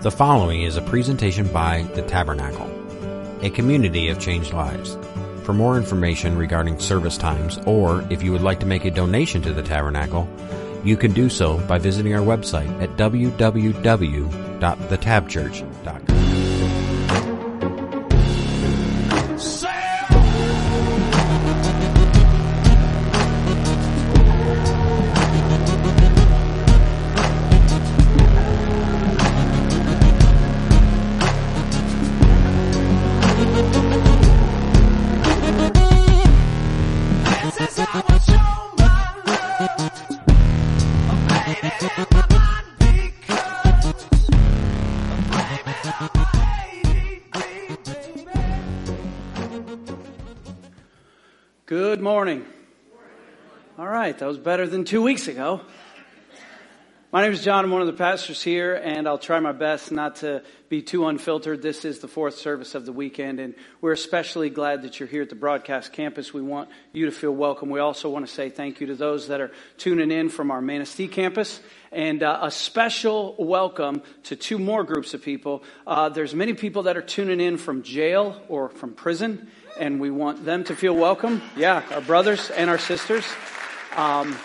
The following is a presentation by The Tabernacle, a community of changed lives. For more information regarding service times, or if you would like to make a donation to the Tabernacle, you can do so by visiting our website at www.thetabchurch.com. that was better than two weeks ago. My name is John. I'm one of the pastors here, and I'll try my best not to be too unfiltered. This is the fourth service of the weekend, and we're especially glad that you're here at the broadcast campus. We want you to feel welcome. We also want to say thank you to those that are tuning in from our Manistee campus, and uh, a special welcome to two more groups of people. Uh, there's many people that are tuning in from jail or from prison, and we want them to feel welcome. Yeah, our brothers and our sisters. Um,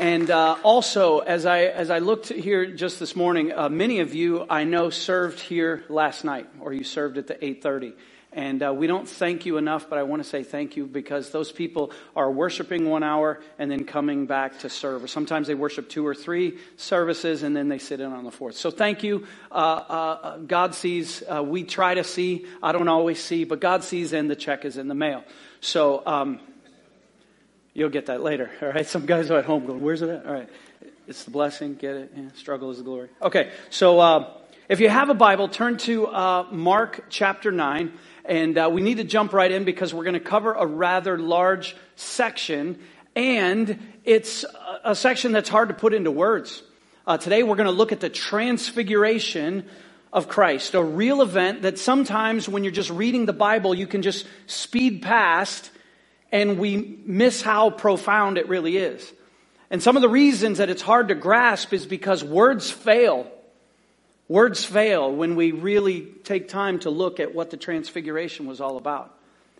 and uh, also, as I as I looked here just this morning, uh, many of you I know served here last night, or you served at the eight thirty. And uh, we don't thank you enough, but I want to say thank you because those people are worshiping one hour and then coming back to serve. Or sometimes they worship two or three services and then they sit in on the fourth. So thank you. Uh, uh, God sees. Uh, we try to see. I don't always see, but God sees, and the check is in the mail. So. Um, You'll get that later, all right? Some guys are at home going, Where's it at? All right. It's the blessing, get it? Yeah, struggle is the glory. Okay, so uh, if you have a Bible, turn to uh, Mark chapter 9. And uh, we need to jump right in because we're going to cover a rather large section. And it's a- a section that's hard to put into words. Uh, today we're going to look at the transfiguration of Christ, a real event that sometimes when you're just reading the Bible, you can just speed past and we miss how profound it really is. And some of the reasons that it's hard to grasp is because words fail. Words fail when we really take time to look at what the transfiguration was all about.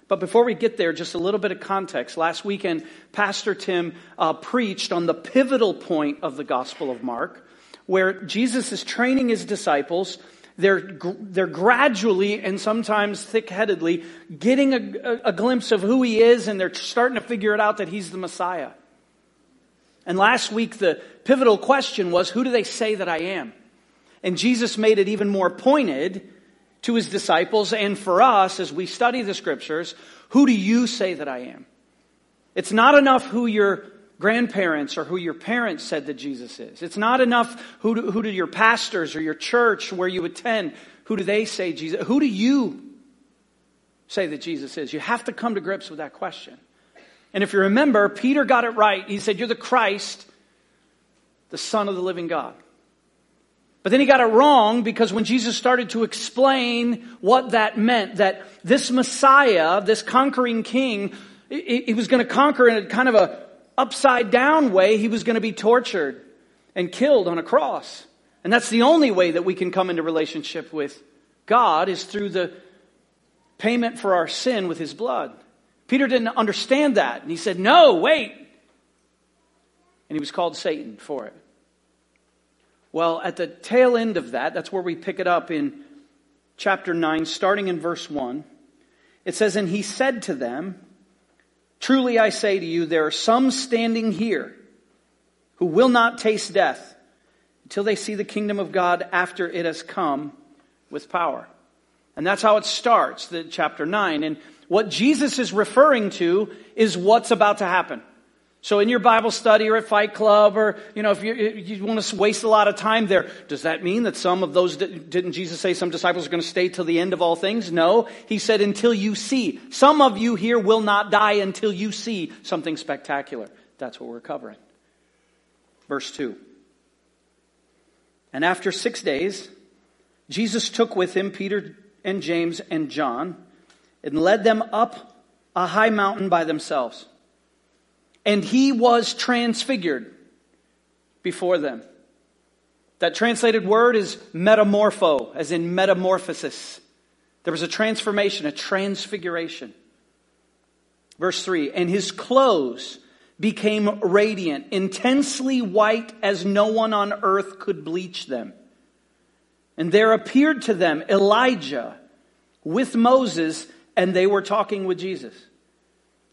But before we get there, just a little bit of context. Last weekend, Pastor Tim uh, preached on the pivotal point of the Gospel of Mark, where Jesus is training his disciples. They're, they're gradually and sometimes thick headedly getting a, a, glimpse of who he is, and they're starting to figure it out that he's the Messiah. And last week, the pivotal question was who do they say that I am? And Jesus made it even more pointed to his disciples and for us as we study the scriptures who do you say that I am? It's not enough who your grandparents or who your parents said that Jesus is. It's not enough who do, who do your pastors or your church where you attend, who do they say Jesus? Who do you say that Jesus is? You have to come to grips with that question. And if you remember, Peter got it right. He said, You're the Christ, the Son of the living God. But then he got it wrong because when Jesus started to explain what that meant, that this Messiah, this conquering king, he was going to conquer in a kind of a upside down way. He was going to be tortured and killed on a cross. And that's the only way that we can come into relationship with God is through the payment for our sin with his blood. Peter didn't understand that. And he said, No, wait. And he was called Satan for it. Well, at the tail end of that, that's where we pick it up in chapter 9, starting in verse 1. It says, And he said to them, Truly I say to you, there are some standing here who will not taste death until they see the kingdom of God after it has come with power. And that's how it starts, the chapter 9. And what Jesus is referring to is what's about to happen. So in your Bible study or at Fight Club or, you know, if you, you want to waste a lot of time there, does that mean that some of those, didn't Jesus say some disciples are going to stay till the end of all things? No. He said until you see. Some of you here will not die until you see something spectacular. That's what we're covering. Verse 2. And after six days, Jesus took with him Peter and James and John and led them up a high mountain by themselves. And he was transfigured before them. That translated word is metamorpho, as in metamorphosis. There was a transformation, a transfiguration. Verse 3 And his clothes became radiant, intensely white as no one on earth could bleach them. And there appeared to them Elijah with Moses, and they were talking with Jesus.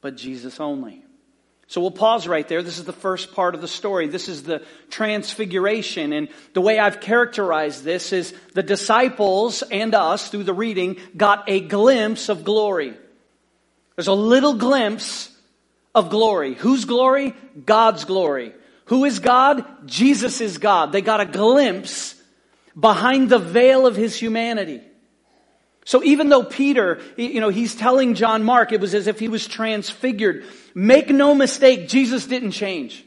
but Jesus only. So we'll pause right there. This is the first part of the story. This is the transfiguration. And the way I've characterized this is the disciples and us, through the reading, got a glimpse of glory. There's a little glimpse of glory. Whose glory? God's glory. Who is God? Jesus is God. They got a glimpse behind the veil of his humanity. So even though Peter, you know, he's telling John Mark, it was as if he was transfigured. Make no mistake, Jesus didn't change.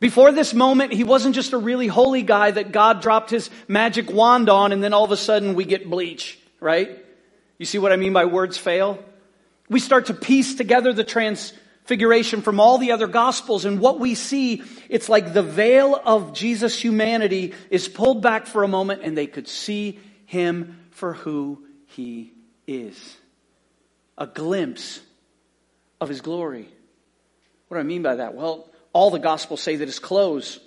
Before this moment, he wasn't just a really holy guy that God dropped his magic wand on and then all of a sudden we get bleach, right? You see what I mean by words fail? We start to piece together the transfiguration from all the other gospels and what we see, it's like the veil of Jesus' humanity is pulled back for a moment and they could see him for who he is. A glimpse of his glory. What do I mean by that? Well, all the gospels say that his clothes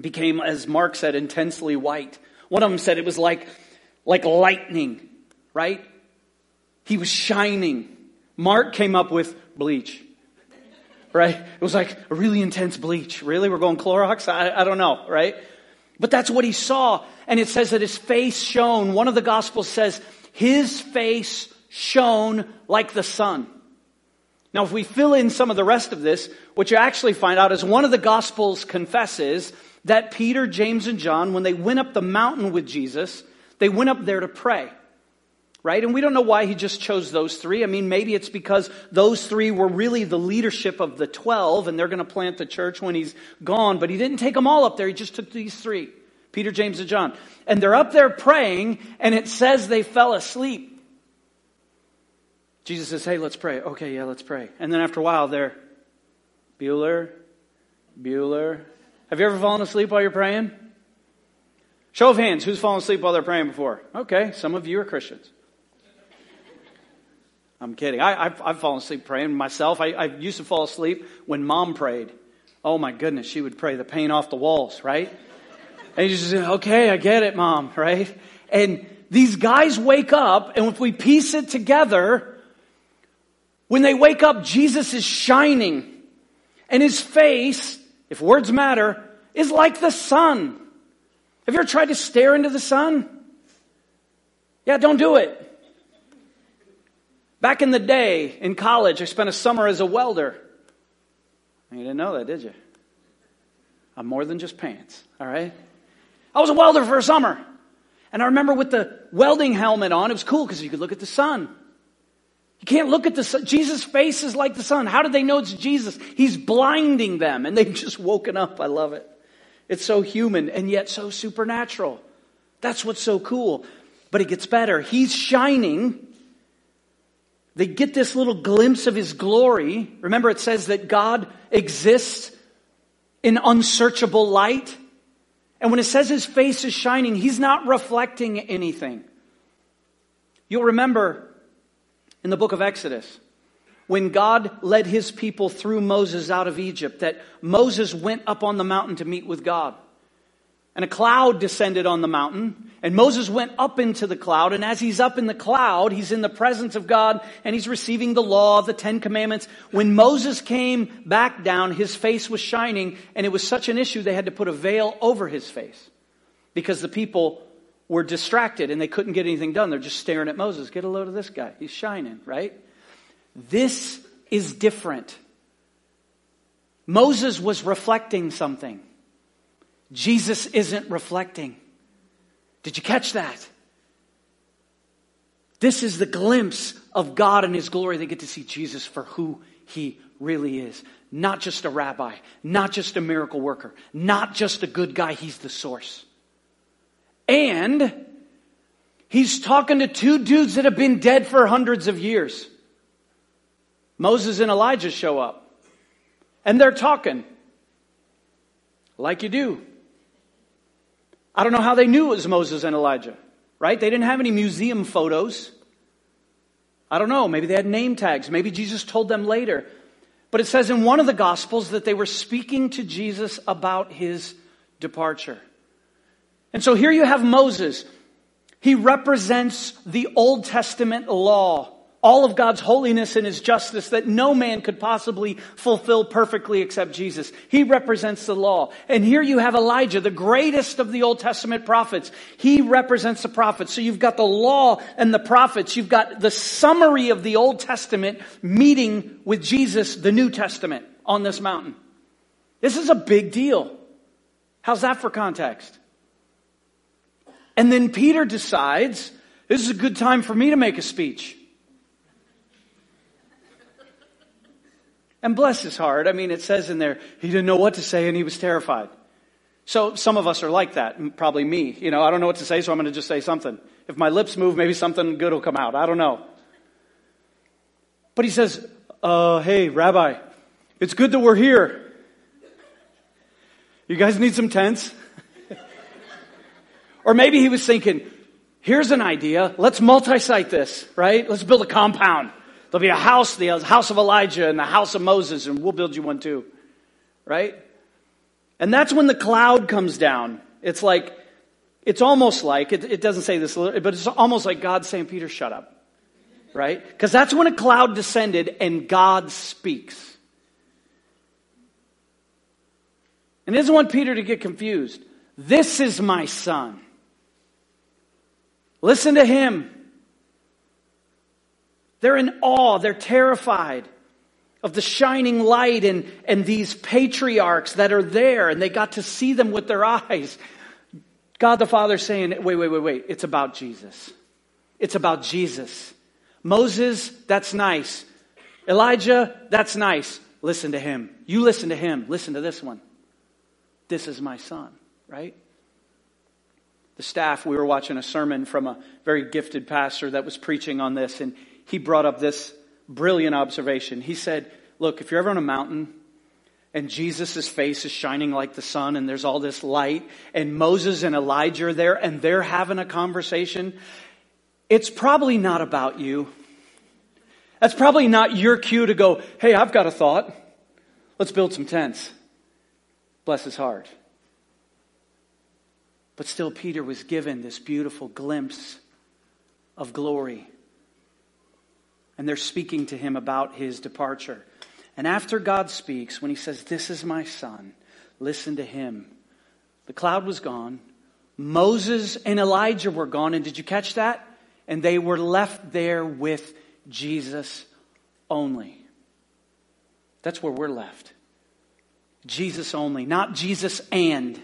became, as Mark said, intensely white. One of them said it was like, like lightning, right? He was shining. Mark came up with bleach, right? It was like a really intense bleach. Really? We're going Clorox? I, I don't know, right? But that's what he saw. And it says that his face shone. One of the gospels says his face shone like the sun. Now, if we fill in some of the rest of this, what you actually find out is one of the gospels confesses that Peter, James, and John, when they went up the mountain with Jesus, they went up there to pray. Right? And we don't know why he just chose those three. I mean, maybe it's because those three were really the leadership of the 12 and they're going to plant the church when he's gone. But he didn't take them all up there. He just took these three Peter, James, and John. And they're up there praying and it says they fell asleep. Jesus says, Hey, let's pray. Okay, yeah, let's pray. And then after a while, they're Bueller, Bueller. Have you ever fallen asleep while you're praying? Show of hands, who's fallen asleep while they're praying before? Okay, some of you are Christians. I'm kidding. I, have I've fallen asleep praying myself. I, I used to fall asleep when mom prayed. Oh my goodness, she would pray the paint off the walls, right? And you just say, okay, I get it, mom, right? And these guys wake up, and if we piece it together, when they wake up, Jesus is shining. And his face, if words matter, is like the sun. Have you ever tried to stare into the sun? Yeah, don't do it. Back in the day, in college, I spent a summer as a welder. You didn't know that, did you? I'm more than just pants, all right? I was a welder for a summer. And I remember with the welding helmet on, it was cool because you could look at the sun. You can't look at the sun. Jesus' face is like the sun. How did they know it's Jesus? He's blinding them and they've just woken up. I love it. It's so human and yet so supernatural. That's what's so cool. But it gets better. He's shining they get this little glimpse of his glory. Remember, it says that God exists in unsearchable light. And when it says his face is shining, he's not reflecting anything. You'll remember in the book of Exodus, when God led his people through Moses out of Egypt, that Moses went up on the mountain to meet with God. And a cloud descended on the mountain, and Moses went up into the cloud, and as he's up in the cloud, he's in the presence of God, and he's receiving the law, of the Ten Commandments. When Moses came back down, his face was shining, and it was such an issue they had to put a veil over his face. Because the people were distracted and they couldn't get anything done. They're just staring at Moses. Get a load of this guy. He's shining, right? This is different. Moses was reflecting something. Jesus isn't reflecting. Did you catch that? This is the glimpse of God and His glory. They get to see Jesus for who He really is. Not just a rabbi, not just a miracle worker, not just a good guy. He's the source. And he's talking to two dudes that have been dead for hundreds of years. Moses and Elijah show up. And they're talking. Like you do. I don't know how they knew it was Moses and Elijah, right? They didn't have any museum photos. I don't know. Maybe they had name tags. Maybe Jesus told them later. But it says in one of the Gospels that they were speaking to Jesus about his departure. And so here you have Moses. He represents the Old Testament law, all of God's holiness and his justice that no man could possibly fulfill perfectly except Jesus. He represents the law. And here you have Elijah, the greatest of the Old Testament prophets. He represents the prophets. So you've got the law and the prophets. You've got the summary of the Old Testament meeting with Jesus, the New Testament, on this mountain. This is a big deal. How's that for context? And then Peter decides, this is a good time for me to make a speech. And bless his heart. I mean, it says in there, he didn't know what to say and he was terrified. So some of us are like that, probably me. You know, I don't know what to say, so I'm going to just say something. If my lips move, maybe something good will come out. I don't know. But he says, uh, hey, Rabbi, it's good that we're here. You guys need some tents? or maybe he was thinking, here's an idea. Let's multi-site this, right? Let's build a compound. There'll be a house, the house of Elijah and the house of Moses, and we'll build you one too. Right? And that's when the cloud comes down. It's like, it's almost like, it, it doesn't say this, but it's almost like God saying, Peter, shut up. Right? Because that's when a cloud descended and God speaks. And doesn't want Peter to get confused. This is my son. Listen to him. They're in awe. They're terrified of the shining light and, and these patriarchs that are there, and they got to see them with their eyes. God the Father saying, wait, wait, wait, wait. It's about Jesus. It's about Jesus. Moses, that's nice. Elijah, that's nice. Listen to him. You listen to him. Listen to this one. This is my son, right? The staff, we were watching a sermon from a very gifted pastor that was preaching on this, and he brought up this brilliant observation. He said, Look, if you're ever on a mountain and Jesus' face is shining like the sun and there's all this light and Moses and Elijah are there and they're having a conversation, it's probably not about you. That's probably not your cue to go, hey, I've got a thought. Let's build some tents. Bless his heart. But still, Peter was given this beautiful glimpse of glory and they're speaking to him about his departure. And after God speaks, when he says, This is my son, listen to him, the cloud was gone. Moses and Elijah were gone. And did you catch that? And they were left there with Jesus only. That's where we're left. Jesus only, not Jesus and.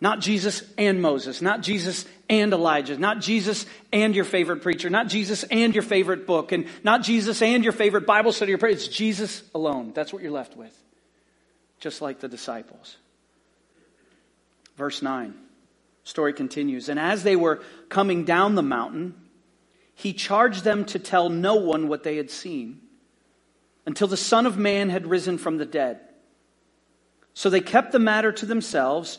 Not Jesus and Moses, not Jesus and Elijah, not Jesus and your favorite preacher, not Jesus and your favorite book, and not Jesus and your favorite Bible study or prayer. It's Jesus alone. That's what you're left with. Just like the disciples. Verse 9. Story continues. And as they were coming down the mountain, he charged them to tell no one what they had seen until the Son of Man had risen from the dead. So they kept the matter to themselves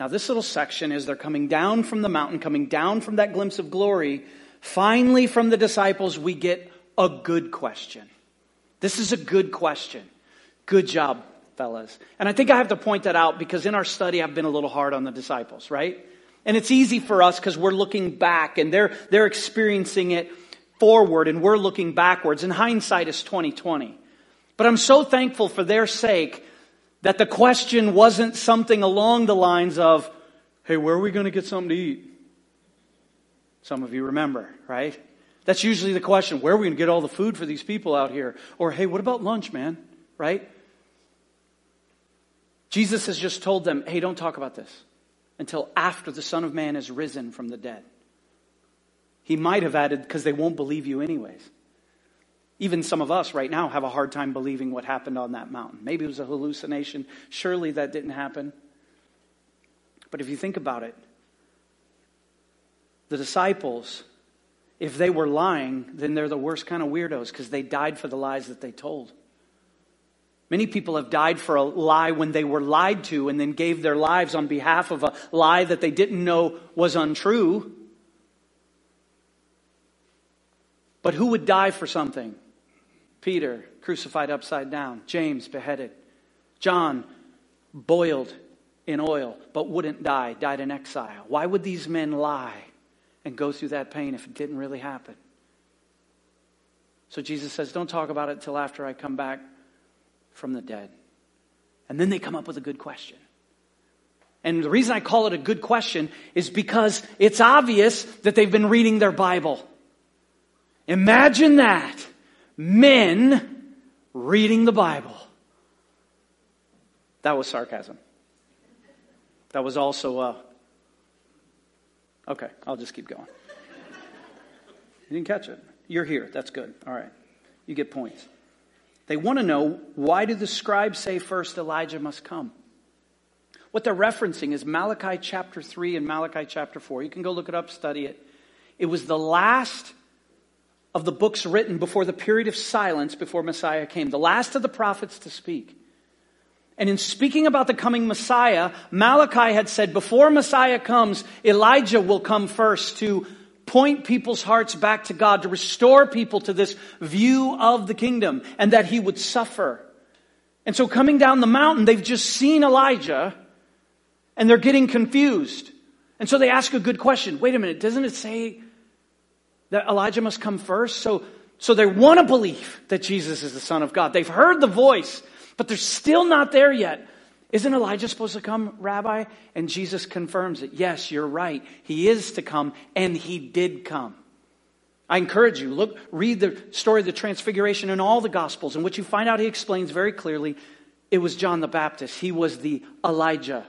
Now, this little section, as they're coming down from the mountain, coming down from that glimpse of glory, finally from the disciples, we get a good question. This is a good question. Good job, fellas. And I think I have to point that out because in our study, I've been a little hard on the disciples, right? And it's easy for us because we're looking back and they're, they're experiencing it forward and we're looking backwards. And hindsight is 2020. But I'm so thankful for their sake that the question wasn't something along the lines of, hey, where are we going to get something to eat? Some of you remember, right? That's usually the question. Where are we going to get all the food for these people out here? Or, hey, what about lunch, man? Right? Jesus has just told them, hey, don't talk about this until after the Son of Man is risen from the dead. He might have added, because they won't believe you anyways. Even some of us right now have a hard time believing what happened on that mountain. Maybe it was a hallucination. Surely that didn't happen. But if you think about it, the disciples, if they were lying, then they're the worst kind of weirdos because they died for the lies that they told. Many people have died for a lie when they were lied to and then gave their lives on behalf of a lie that they didn't know was untrue. But who would die for something? Peter, crucified upside down. James, beheaded. John, boiled in oil, but wouldn't die, died in exile. Why would these men lie and go through that pain if it didn't really happen? So Jesus says, Don't talk about it until after I come back from the dead. And then they come up with a good question. And the reason I call it a good question is because it's obvious that they've been reading their Bible. Imagine that. Men reading the Bible. That was sarcasm. That was also, uh, okay, I'll just keep going. You didn't catch it. You're here. That's good. All right. You get points. They want to know why do the scribes say first Elijah must come? What they're referencing is Malachi chapter 3 and Malachi chapter 4. You can go look it up, study it. It was the last of the books written before the period of silence before Messiah came, the last of the prophets to speak. And in speaking about the coming Messiah, Malachi had said, before Messiah comes, Elijah will come first to point people's hearts back to God, to restore people to this view of the kingdom, and that he would suffer. And so coming down the mountain, they've just seen Elijah, and they're getting confused. And so they ask a good question. Wait a minute, doesn't it say that Elijah must come first? So, so they want to believe that Jesus is the Son of God. They've heard the voice, but they're still not there yet. Isn't Elijah supposed to come, Rabbi? And Jesus confirms it. Yes, you're right. He is to come, and he did come. I encourage you, look, read the story of the Transfiguration in all the Gospels, in which you find out he explains very clearly it was John the Baptist. He was the Elijah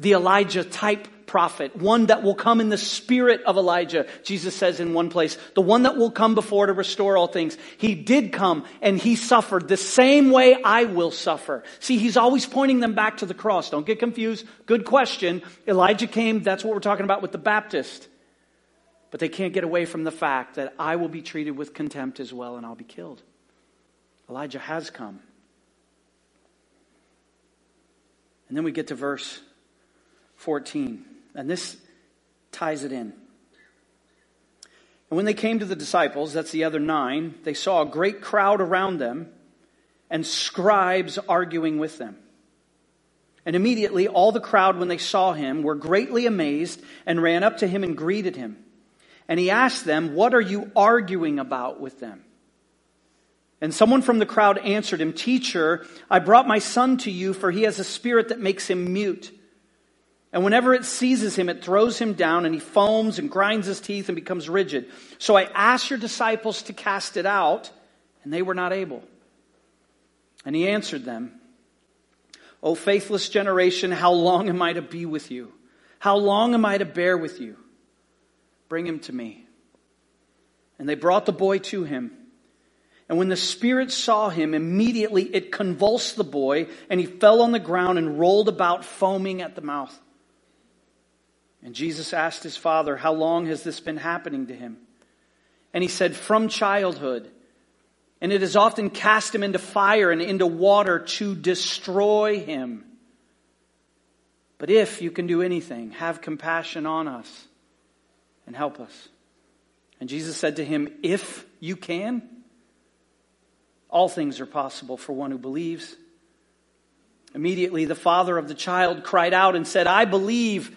the Elijah type prophet, one that will come in the spirit of Elijah. Jesus says in one place, the one that will come before to restore all things. He did come and he suffered the same way I will suffer. See, he's always pointing them back to the cross. Don't get confused. Good question. Elijah came. That's what we're talking about with the Baptist. But they can't get away from the fact that I will be treated with contempt as well and I'll be killed. Elijah has come. And then we get to verse 14. And this ties it in. And when they came to the disciples, that's the other nine, they saw a great crowd around them and scribes arguing with them. And immediately all the crowd, when they saw him, were greatly amazed and ran up to him and greeted him. And he asked them, What are you arguing about with them? And someone from the crowd answered him, Teacher, I brought my son to you, for he has a spirit that makes him mute. And whenever it seizes him, it throws him down and he foams and grinds his teeth and becomes rigid. So I asked your disciples to cast it out, and they were not able. And he answered them, O faithless generation, how long am I to be with you? How long am I to bear with you? Bring him to me. And they brought the boy to him. And when the spirit saw him, immediately it convulsed the boy, and he fell on the ground and rolled about, foaming at the mouth. And Jesus asked his father, How long has this been happening to him? And he said, From childhood. And it has often cast him into fire and into water to destroy him. But if you can do anything, have compassion on us and help us. And Jesus said to him, If you can, all things are possible for one who believes. Immediately, the father of the child cried out and said, I believe,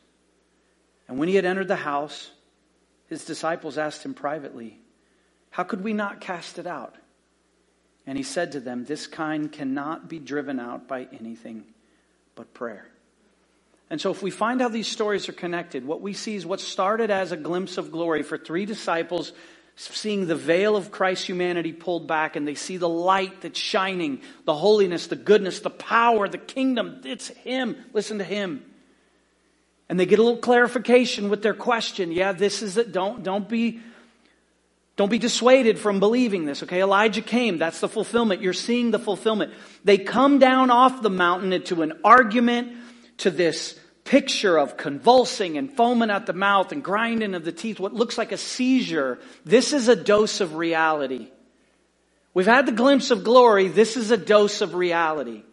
And when he had entered the house, his disciples asked him privately, How could we not cast it out? And he said to them, This kind cannot be driven out by anything but prayer. And so, if we find how these stories are connected, what we see is what started as a glimpse of glory for three disciples seeing the veil of Christ's humanity pulled back and they see the light that's shining, the holiness, the goodness, the power, the kingdom. It's Him. Listen to Him. And they get a little clarification with their question. Yeah, this is it. Don't, don't be, don't be dissuaded from believing this. Okay. Elijah came. That's the fulfillment. You're seeing the fulfillment. They come down off the mountain into an argument to this picture of convulsing and foaming at the mouth and grinding of the teeth, what looks like a seizure, this is a dose of reality. We've had the glimpse of glory. This is a dose of reality.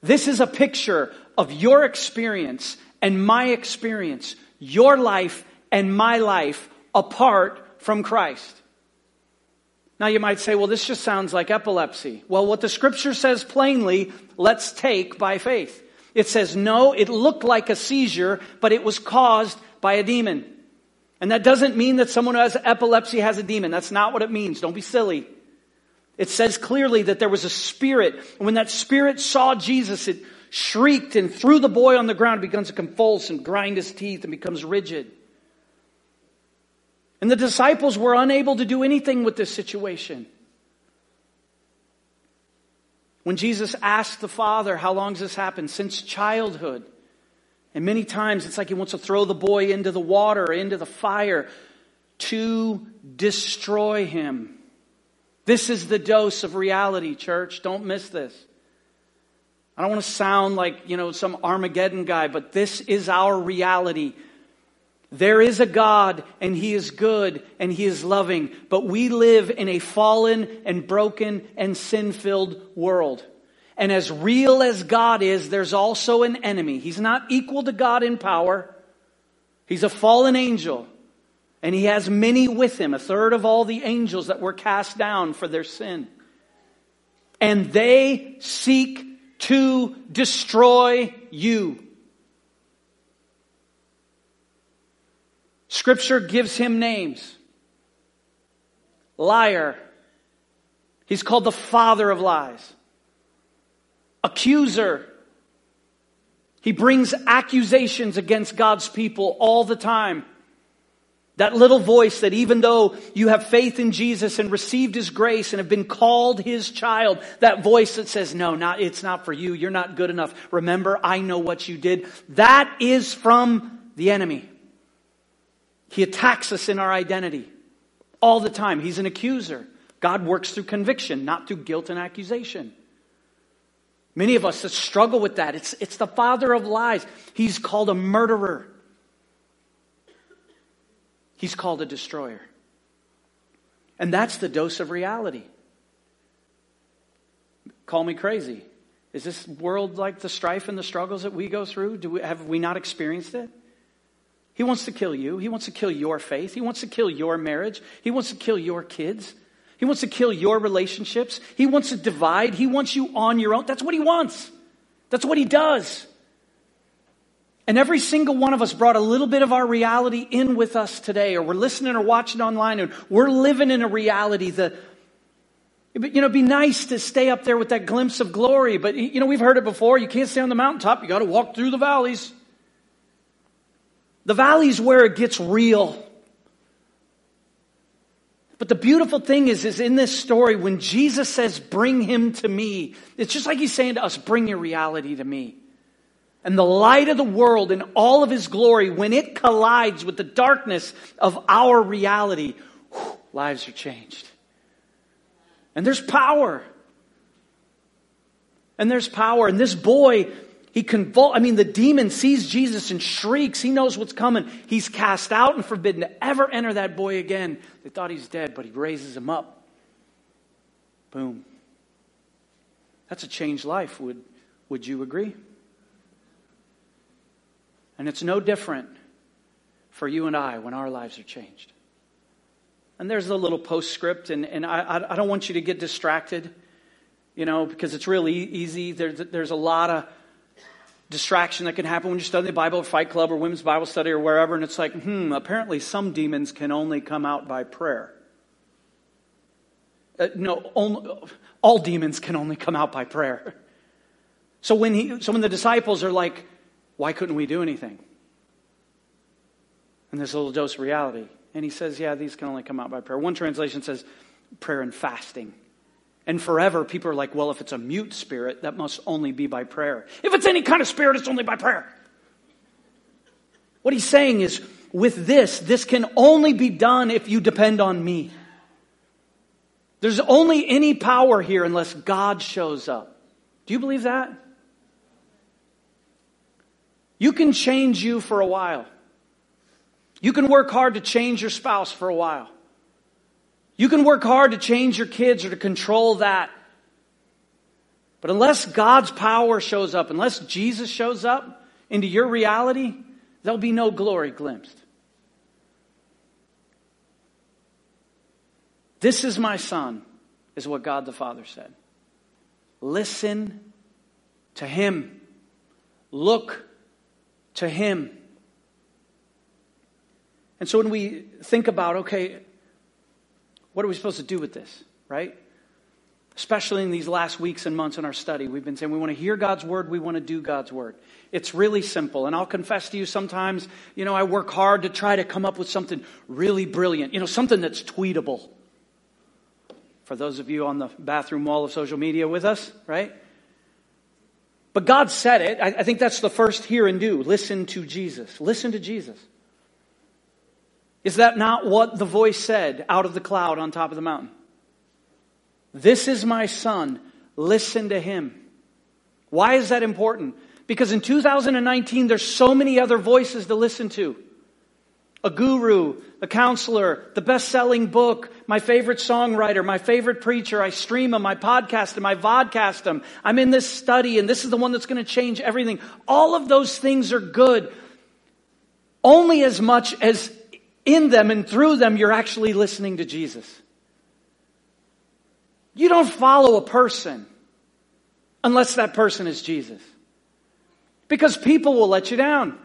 This is a picture of your experience and my experience, your life and my life apart from Christ. Now you might say, well, this just sounds like epilepsy. Well, what the scripture says plainly, let's take by faith. It says, no, it looked like a seizure, but it was caused by a demon. And that doesn't mean that someone who has epilepsy has a demon. That's not what it means. Don't be silly. It says clearly that there was a spirit. And when that spirit saw Jesus, it shrieked and threw the boy on the ground, begins to convulse and grind his teeth and becomes rigid. And the disciples were unable to do anything with this situation. When Jesus asked the Father, How long has this happened? Since childhood. And many times it's like he wants to throw the boy into the water, into the fire to destroy him. This is the dose of reality, church. Don't miss this. I don't want to sound like, you know, some Armageddon guy, but this is our reality. There is a God and He is good and He is loving, but we live in a fallen and broken and sin filled world. And as real as God is, there's also an enemy. He's not equal to God in power. He's a fallen angel. And he has many with him, a third of all the angels that were cast down for their sin. And they seek to destroy you. Scripture gives him names. Liar. He's called the father of lies. Accuser. He brings accusations against God's people all the time. That little voice that even though you have faith in Jesus and received His grace and have been called His child, that voice that says, no, not, it's not for you. You're not good enough. Remember, I know what you did. That is from the enemy. He attacks us in our identity all the time. He's an accuser. God works through conviction, not through guilt and accusation. Many of us struggle with that. It's, it's the father of lies. He's called a murderer. He's called a destroyer. And that's the dose of reality. Call me crazy. Is this world like the strife and the struggles that we go through? Do we, have we not experienced it? He wants to kill you. He wants to kill your faith. He wants to kill your marriage. He wants to kill your kids. He wants to kill your relationships. He wants to divide. He wants you on your own. That's what he wants. That's what he does. And every single one of us brought a little bit of our reality in with us today, or we're listening or watching online, and we're living in a reality. The, you know, it'd be nice to stay up there with that glimpse of glory, but you know, we've heard it before. You can't stay on the mountaintop. You got to walk through the valleys. The valley's where it gets real. But the beautiful thing is, is in this story, when Jesus says, bring him to me, it's just like he's saying to us, bring your reality to me. And the light of the world in all of his glory, when it collides with the darkness of our reality, whew, lives are changed. And there's power. And there's power. And this boy, He convul, I mean, the demon sees Jesus and shrieks. He knows what's coming. He's cast out and forbidden to ever enter that boy again. They thought he's dead, but he raises him up. Boom. That's a changed life. Would, would you agree? And it's no different for you and I when our lives are changed. And there's a little postscript, and, and I, I don't want you to get distracted, you know, because it's really easy. There's, there's a lot of distraction that can happen when you're studying the Bible or Fight Club or Women's Bible Study or wherever, and it's like, hmm, apparently some demons can only come out by prayer. Uh, no, only, all demons can only come out by prayer. So when, he, so when the disciples are like, why couldn't we do anything? And this little dose of reality. And he says, yeah, these can only come out by prayer. One translation says prayer and fasting. And forever, people are like, well, if it's a mute spirit, that must only be by prayer. If it's any kind of spirit, it's only by prayer. What he's saying is, with this, this can only be done if you depend on me. There's only any power here unless God shows up. Do you believe that? You can change you for a while. You can work hard to change your spouse for a while. You can work hard to change your kids or to control that. But unless God's power shows up, unless Jesus shows up into your reality, there'll be no glory glimpsed. This is my son, is what God the Father said. Listen to him. Look to him. And so when we think about, okay, what are we supposed to do with this, right? Especially in these last weeks and months in our study, we've been saying we want to hear God's word, we want to do God's word. It's really simple. And I'll confess to you sometimes, you know, I work hard to try to come up with something really brilliant, you know, something that's tweetable. For those of you on the bathroom wall of social media with us, right? But God said it. I, I think that's the first hear and do. Listen to Jesus. Listen to Jesus. Is that not what the voice said out of the cloud on top of the mountain? This is my son. Listen to him. Why is that important? Because in 2019, there's so many other voices to listen to. A guru, a counselor, the best-selling book, my favorite songwriter, my favorite preacher. I stream them, I podcast them, I vodcast them. I'm in this study and this is the one that's going to change everything. All of those things are good only as much as in them and through them, you're actually listening to Jesus. You don't follow a person unless that person is Jesus. Because people will let you down.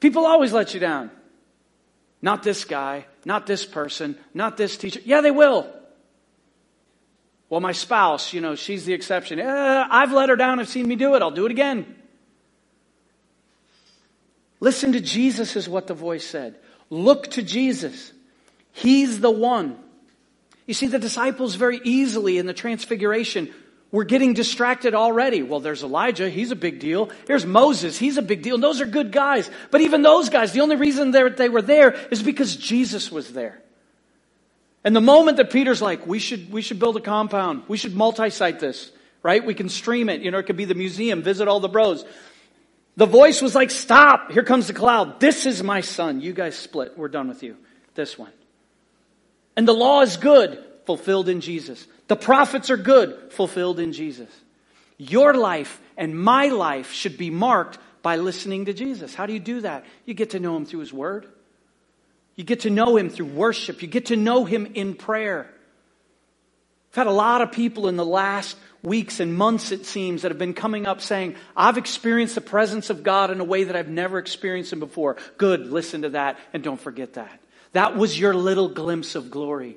People always let you down. Not this guy, not this person, not this teacher. Yeah, they will. Well, my spouse, you know, she's the exception. Eh, I've let her down. I've seen me do it. I'll do it again. Listen to Jesus, is what the voice said. Look to Jesus. He's the one. You see, the disciples very easily in the transfiguration were getting distracted already. Well, there's Elijah. He's a big deal. Here's Moses. He's a big deal. Those are good guys. But even those guys, the only reason that they were there is because Jesus was there. And the moment that Peter's like, we should, we should build a compound. We should multi-site this, right? We can stream it. You know, it could be the museum. Visit all the bros. The voice was like, stop, here comes the cloud. This is my son. You guys split. We're done with you. This one. And the law is good, fulfilled in Jesus. The prophets are good, fulfilled in Jesus. Your life and my life should be marked by listening to Jesus. How do you do that? You get to know him through his word. You get to know him through worship. You get to know him in prayer. I've had a lot of people in the last weeks and months, it seems, that have been coming up saying, I've experienced the presence of God in a way that I've never experienced Him before. Good, listen to that and don't forget that. That was your little glimpse of glory.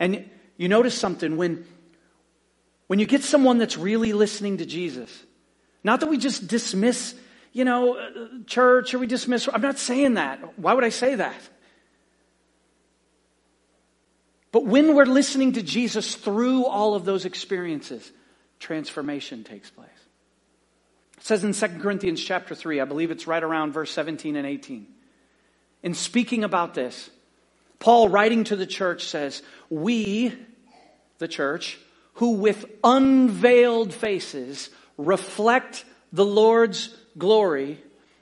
And you notice something when, when you get someone that's really listening to Jesus, not that we just dismiss, you know, uh, church or we dismiss, I'm not saying that. Why would I say that? But when we're listening to Jesus through all of those experiences, transformation takes place. It says in 2 Corinthians chapter 3, I believe it's right around verse 17 and 18. In speaking about this, Paul writing to the church says, We, the church, who with unveiled faces reflect the Lord's glory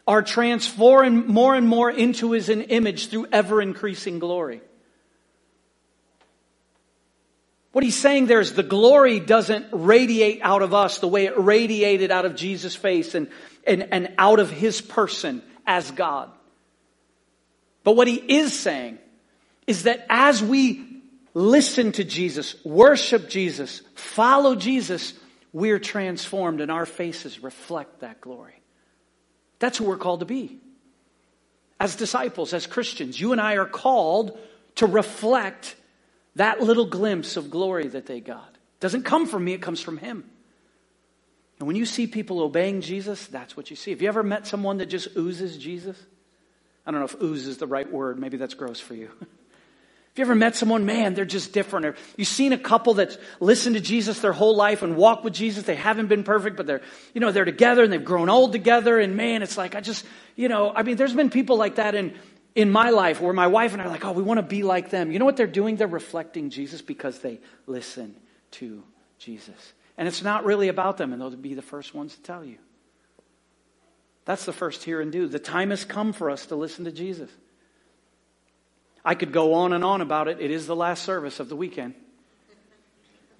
are transformed more and more into his image through ever increasing glory. What he's saying there is the glory doesn't radiate out of us the way it radiated out of Jesus' face and, and, and out of his person as God. But what he is saying is that as we listen to Jesus, worship Jesus, follow Jesus, we're transformed and our faces reflect that glory. That's who we're called to be. As disciples, as Christians, you and I are called to reflect that little glimpse of glory that they got. It doesn't come from me, it comes from Him. And when you see people obeying Jesus, that's what you see. Have you ever met someone that just oozes Jesus? I don't know if ooze is the right word. Maybe that's gross for you. Have you ever met someone, man, they're just different? Or you've seen a couple that's listened to Jesus their whole life and walked with Jesus. They haven't been perfect, but they're, you know, they're together and they've grown old together. And man, it's like, I just, you know, I mean, there's been people like that in, in my life where my wife and I are like, oh, we want to be like them. You know what they're doing? They're reflecting Jesus because they listen to Jesus. And it's not really about them, and they'll be the first ones to tell you. That's the first hear and do. The time has come for us to listen to Jesus. I could go on and on about it. It is the last service of the weekend.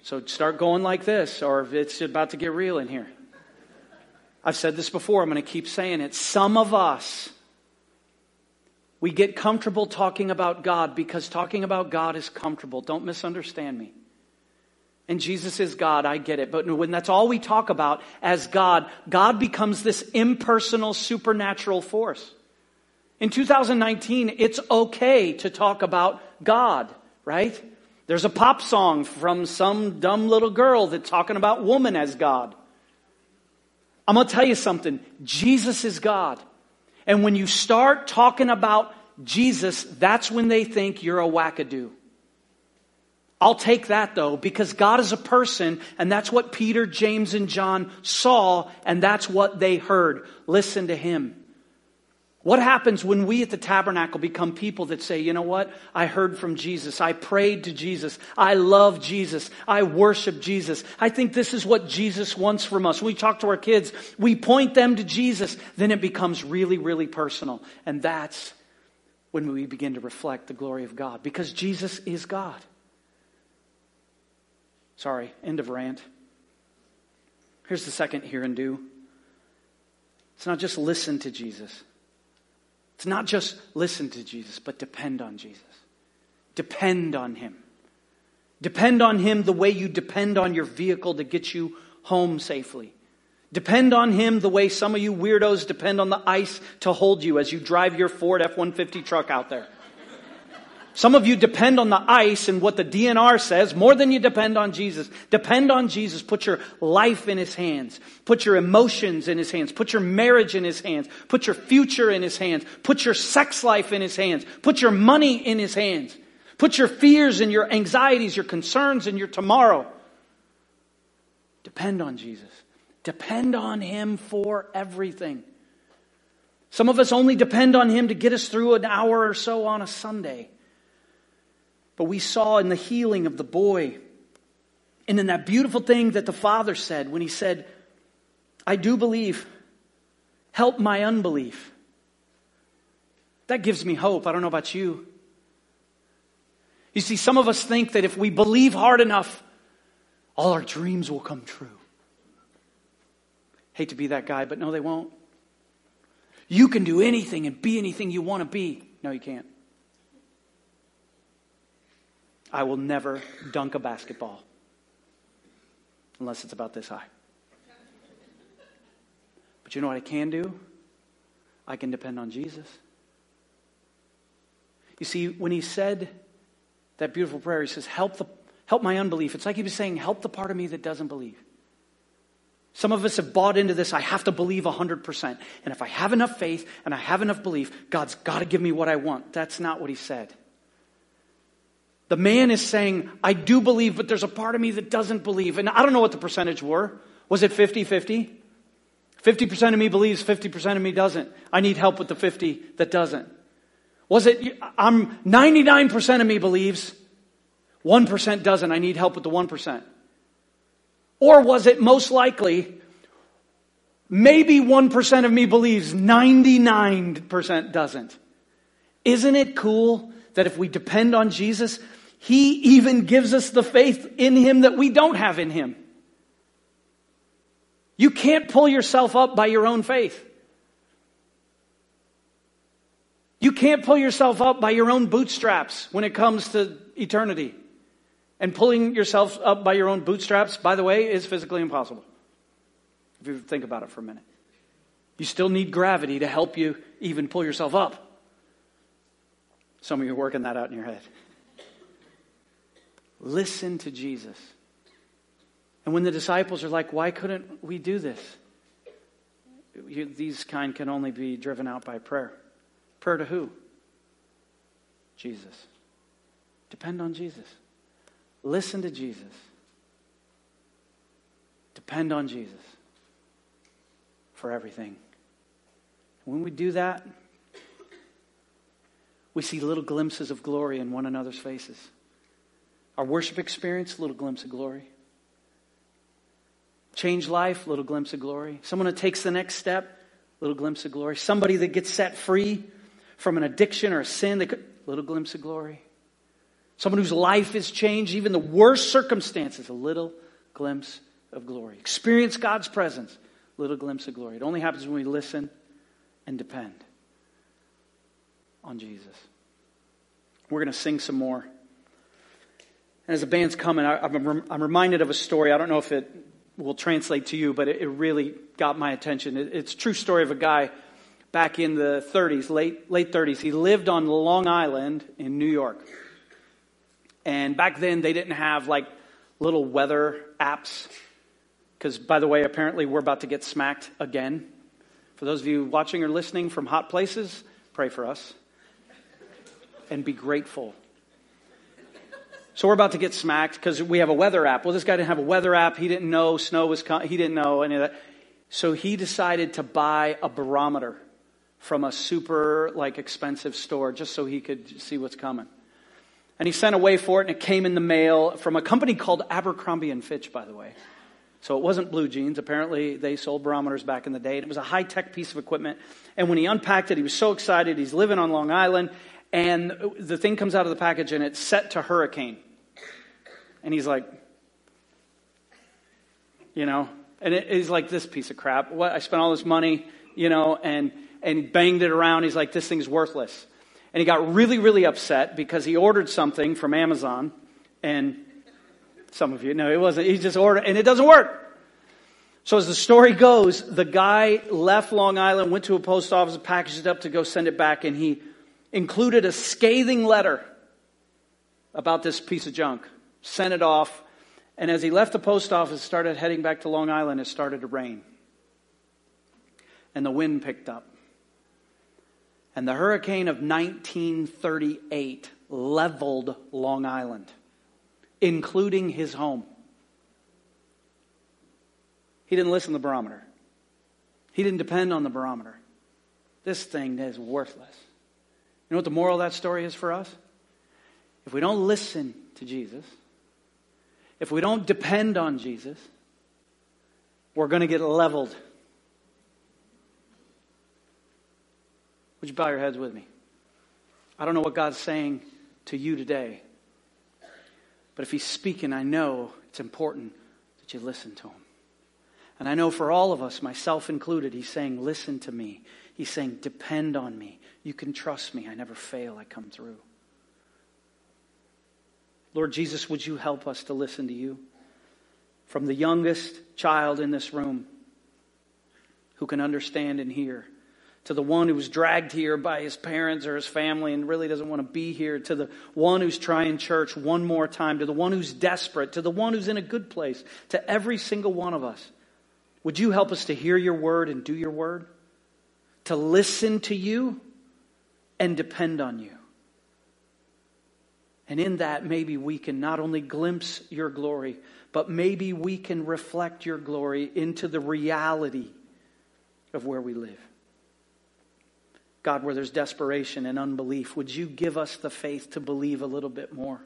So start going like this, or it's about to get real in here. I've said this before, I'm going to keep saying it. Some of us, we get comfortable talking about God because talking about God is comfortable. Don't misunderstand me. And Jesus is God, I get it. But when that's all we talk about as God, God becomes this impersonal supernatural force. In 2019, it's okay to talk about God, right? There's a pop song from some dumb little girl that's talking about woman as God. I'm going to tell you something. Jesus is God. And when you start talking about Jesus, that's when they think you're a wackadoo. I'll take that though, because God is a person, and that's what Peter, James, and John saw, and that's what they heard. Listen to him. What happens when we at the tabernacle become people that say, you know what? I heard from Jesus. I prayed to Jesus. I love Jesus. I worship Jesus. I think this is what Jesus wants from us. We talk to our kids. We point them to Jesus. Then it becomes really, really personal. And that's when we begin to reflect the glory of God because Jesus is God. Sorry, end of rant. Here's the second hear and do. It's not just listen to Jesus. Not just listen to Jesus, but depend on Jesus. Depend on Him. Depend on Him the way you depend on your vehicle to get you home safely. Depend on Him the way some of you weirdos depend on the ice to hold you as you drive your Ford F 150 truck out there. Some of you depend on the ice and what the DNR says more than you depend on Jesus. Depend on Jesus. Put your life in His hands. Put your emotions in His hands. Put your marriage in His hands. Put your future in His hands. Put your sex life in His hands. Put your money in His hands. Put your fears and your anxieties, your concerns and your tomorrow. Depend on Jesus. Depend on Him for everything. Some of us only depend on Him to get us through an hour or so on a Sunday. But we saw in the healing of the boy and in that beautiful thing that the father said when he said, I do believe, help my unbelief. That gives me hope. I don't know about you. You see, some of us think that if we believe hard enough, all our dreams will come true. Hate to be that guy, but no, they won't. You can do anything and be anything you want to be. No, you can't. I will never dunk a basketball unless it's about this high. But you know what I can do? I can depend on Jesus. You see, when he said that beautiful prayer, he says, Help, the, help my unbelief. It's like he was saying, Help the part of me that doesn't believe. Some of us have bought into this, I have to believe 100%. And if I have enough faith and I have enough belief, God's got to give me what I want. That's not what he said. The man is saying, I do believe, but there's a part of me that doesn't believe. And I don't know what the percentage were. Was it 50 50? 50% of me believes, 50% of me doesn't. I need help with the 50 that doesn't. Was it, I'm 99% of me believes, 1% doesn't. I need help with the 1%. Or was it most likely, maybe 1% of me believes, 99% doesn't? Isn't it cool that if we depend on Jesus, He even gives us the faith in Him that we don't have in Him? You can't pull yourself up by your own faith. You can't pull yourself up by your own bootstraps when it comes to eternity. And pulling yourself up by your own bootstraps, by the way, is physically impossible. If you think about it for a minute. You still need gravity to help you even pull yourself up. Some of you are working that out in your head. Listen to Jesus. And when the disciples are like, why couldn't we do this? You, these kind can only be driven out by prayer. Prayer to who? Jesus. Depend on Jesus. Listen to Jesus. Depend on Jesus for everything. When we do that, we see little glimpses of glory in one another's faces. Our worship experience, a little glimpse of glory. Change life, a little glimpse of glory. Someone who takes the next step, a little glimpse of glory. Somebody that gets set free from an addiction or a sin, could, little glimpse of glory. Someone whose life is changed, even the worst circumstances, a little glimpse of glory. Experience God's presence, a little glimpse of glory. It only happens when we listen and depend on Jesus. We're going to sing some more. As the band's coming, I, am I'm reminded of a story. I don't know if it will translate to you, but it, really got my attention. It, it's a true story of a guy back in the 30s, late, late 30s. He lived on Long Island in New York. And back then, they didn't have like little weather apps. Because, by the way, apparently we're about to get smacked again. For those of you watching or listening from hot places, pray for us and be grateful. So we're about to get smacked because we have a weather app. Well, this guy didn't have a weather app. He didn't know snow was coming. He didn't know any of that. So he decided to buy a barometer from a super like expensive store just so he could see what's coming. And he sent away for it, and it came in the mail from a company called Abercrombie and Fitch, by the way. So it wasn't blue jeans. Apparently, they sold barometers back in the day. And it was a high tech piece of equipment. And when he unpacked it, he was so excited. He's living on Long Island. And the thing comes out of the package, and it's set to hurricane. And he's like, you know, and it, he's like, this piece of crap. What? I spent all this money, you know, and, and banged it around. He's like, this thing's worthless. And he got really, really upset because he ordered something from Amazon. And some of you know it wasn't, he just ordered, and it doesn't work. So as the story goes, the guy left Long Island, went to a post office, packaged it up to go send it back, and he included a scathing letter about this piece of junk, sent it off, and as he left the post office, started heading back to Long Island, it started to rain. And the wind picked up. And the hurricane of 1938 leveled Long Island, including his home. He didn't listen to the barometer. He didn't depend on the barometer. This thing is worthless. You know what the moral of that story is for us? If we don't listen to Jesus, if we don't depend on Jesus, we're going to get leveled Would you bow your heads with me? I don't know what God's saying to you today, but if He's speaking, I know it's important that you listen to Him. And I know for all of us, myself included, He's saying, Listen to me. He's saying, Depend on me. You can trust me. I never fail, I come through. Lord Jesus, would you help us to listen to you? From the youngest child in this room who can understand and hear to the one who was dragged here by his parents or his family and really doesn't want to be here, to the one who's trying church one more time, to the one who's desperate, to the one who's in a good place, to every single one of us. Would you help us to hear your word and do your word? To listen to you and depend on you. And in that, maybe we can not only glimpse your glory, but maybe we can reflect your glory into the reality of where we live. God, where there's desperation and unbelief, would you give us the faith to believe a little bit more?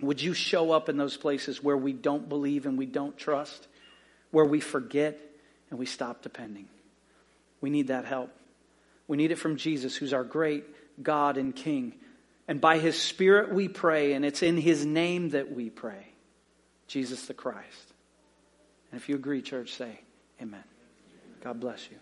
Would you show up in those places where we don't believe and we don't trust, where we forget and we stop depending? We need that help. We need it from Jesus, who's our great God and King. And by his Spirit we pray, and it's in his name that we pray Jesus the Christ. And if you agree, church, say amen. God bless you.